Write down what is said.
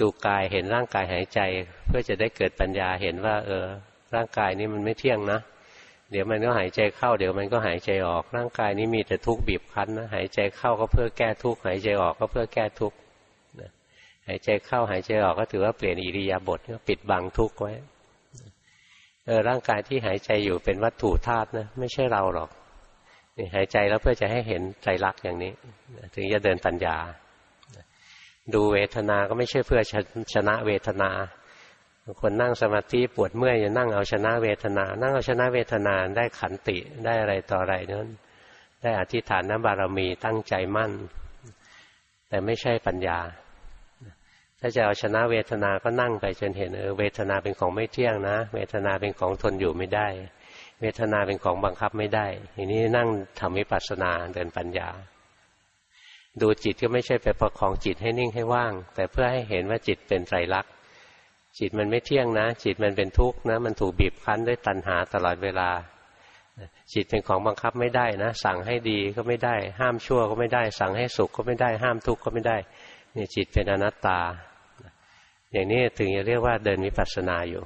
ดูกายเห็นร่างกายหายใจ เพื่อจะได้เกิดปัญญาเห็นว่า เออ ร่างกายนี้มันไม่เที่ยงนะเดี๋ยวมันก็หายใจเข้า เดี๋ยวมันก็หายใจออก ร่างกายนี้มีแต่ทุกข์บีบคั้นนะหายใจเข้าก็เพื่อแก้ทุกข์หายใจออกก็เพื่อแก้ทุกข์หายใจเข้าหายใจออกก็ถือว่าเปลี่ยนอิริยาบถปิดบังทุกข์ไว้เออร่างกายที่หายใจอยู่เป็นวัตถุธาตุนะไม่ใช่เราหรอกหายใจแล้วเพื่อจะให้เห็นใจรักอย่างนี้ ถึงจะเดินปัญญา ดูเวทนาก็ไม่ใช่เพื่อชนะเวทนาคนนั่งสมาธิปวดเมื่อยจะนั่งเอาชนะเวทนา นั่งเอาชนะเวทนาได้ขันติได้อะไรต่ออะไรนั้นได้อธิษฐานน้ำบารมีตั้งใจมั่น แต่ไม่ใช่ปัญญา ถ้าจะเอาชนะเวทนาก็นั่งไปจนเห็นเออเวทนาเป็นของไม่เที่ยงนะ เวทนาเป็นของทนอยู่ไม่ได้ เวทนาเป็นของบังคับไม่ได้ ทีนี้นั่งทำวิปัสสนาเดินปัญญา ดูจิตก็ไม่ใช่ไปประคองจิตให้นิ่งให้ว่าง แต่เพื่อให้เห็นว่าจิตเป็นไตรลักษณ์จิตมันไม่เที่ยงนะ จิตมันเป็นทุกข์นะ มันถูกบีบคั้นด้วยตัณหาตลอดเวลา จิตเป็นของบังคับไม่ได้นะ สั่งให้ดีก็ไม่ได้ ห้ามชั่วก็ไม่ได้ สั่งให้สุขก็ไม่ได้ ห้ามทุกข์ก็ไม่ได้ เนี่ยจิตเป็นอนัตตา อย่างนี้ถึงจะเรียกว่าเดินวิปัสสนาอยู่